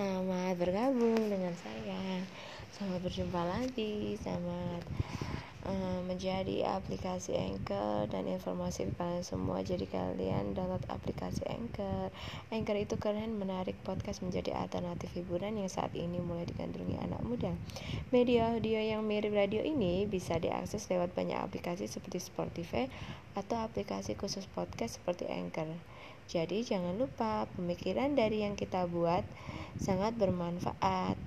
selamat bergabung dengan saya. Selamat berjumpa lagi. Selamat uh, menjadi aplikasi Anchor dan informasi kalian semua. Jadi kalian download aplikasi Anchor. Anchor itu keren menarik podcast menjadi alternatif hiburan yang saat ini mulai digandrungi anak muda. Media audio yang mirip radio ini bisa diakses lewat banyak aplikasi seperti Spotify atau aplikasi khusus podcast seperti Anchor. Jadi jangan lupa pemikiran dari yang kita buat sangat bermanfaat.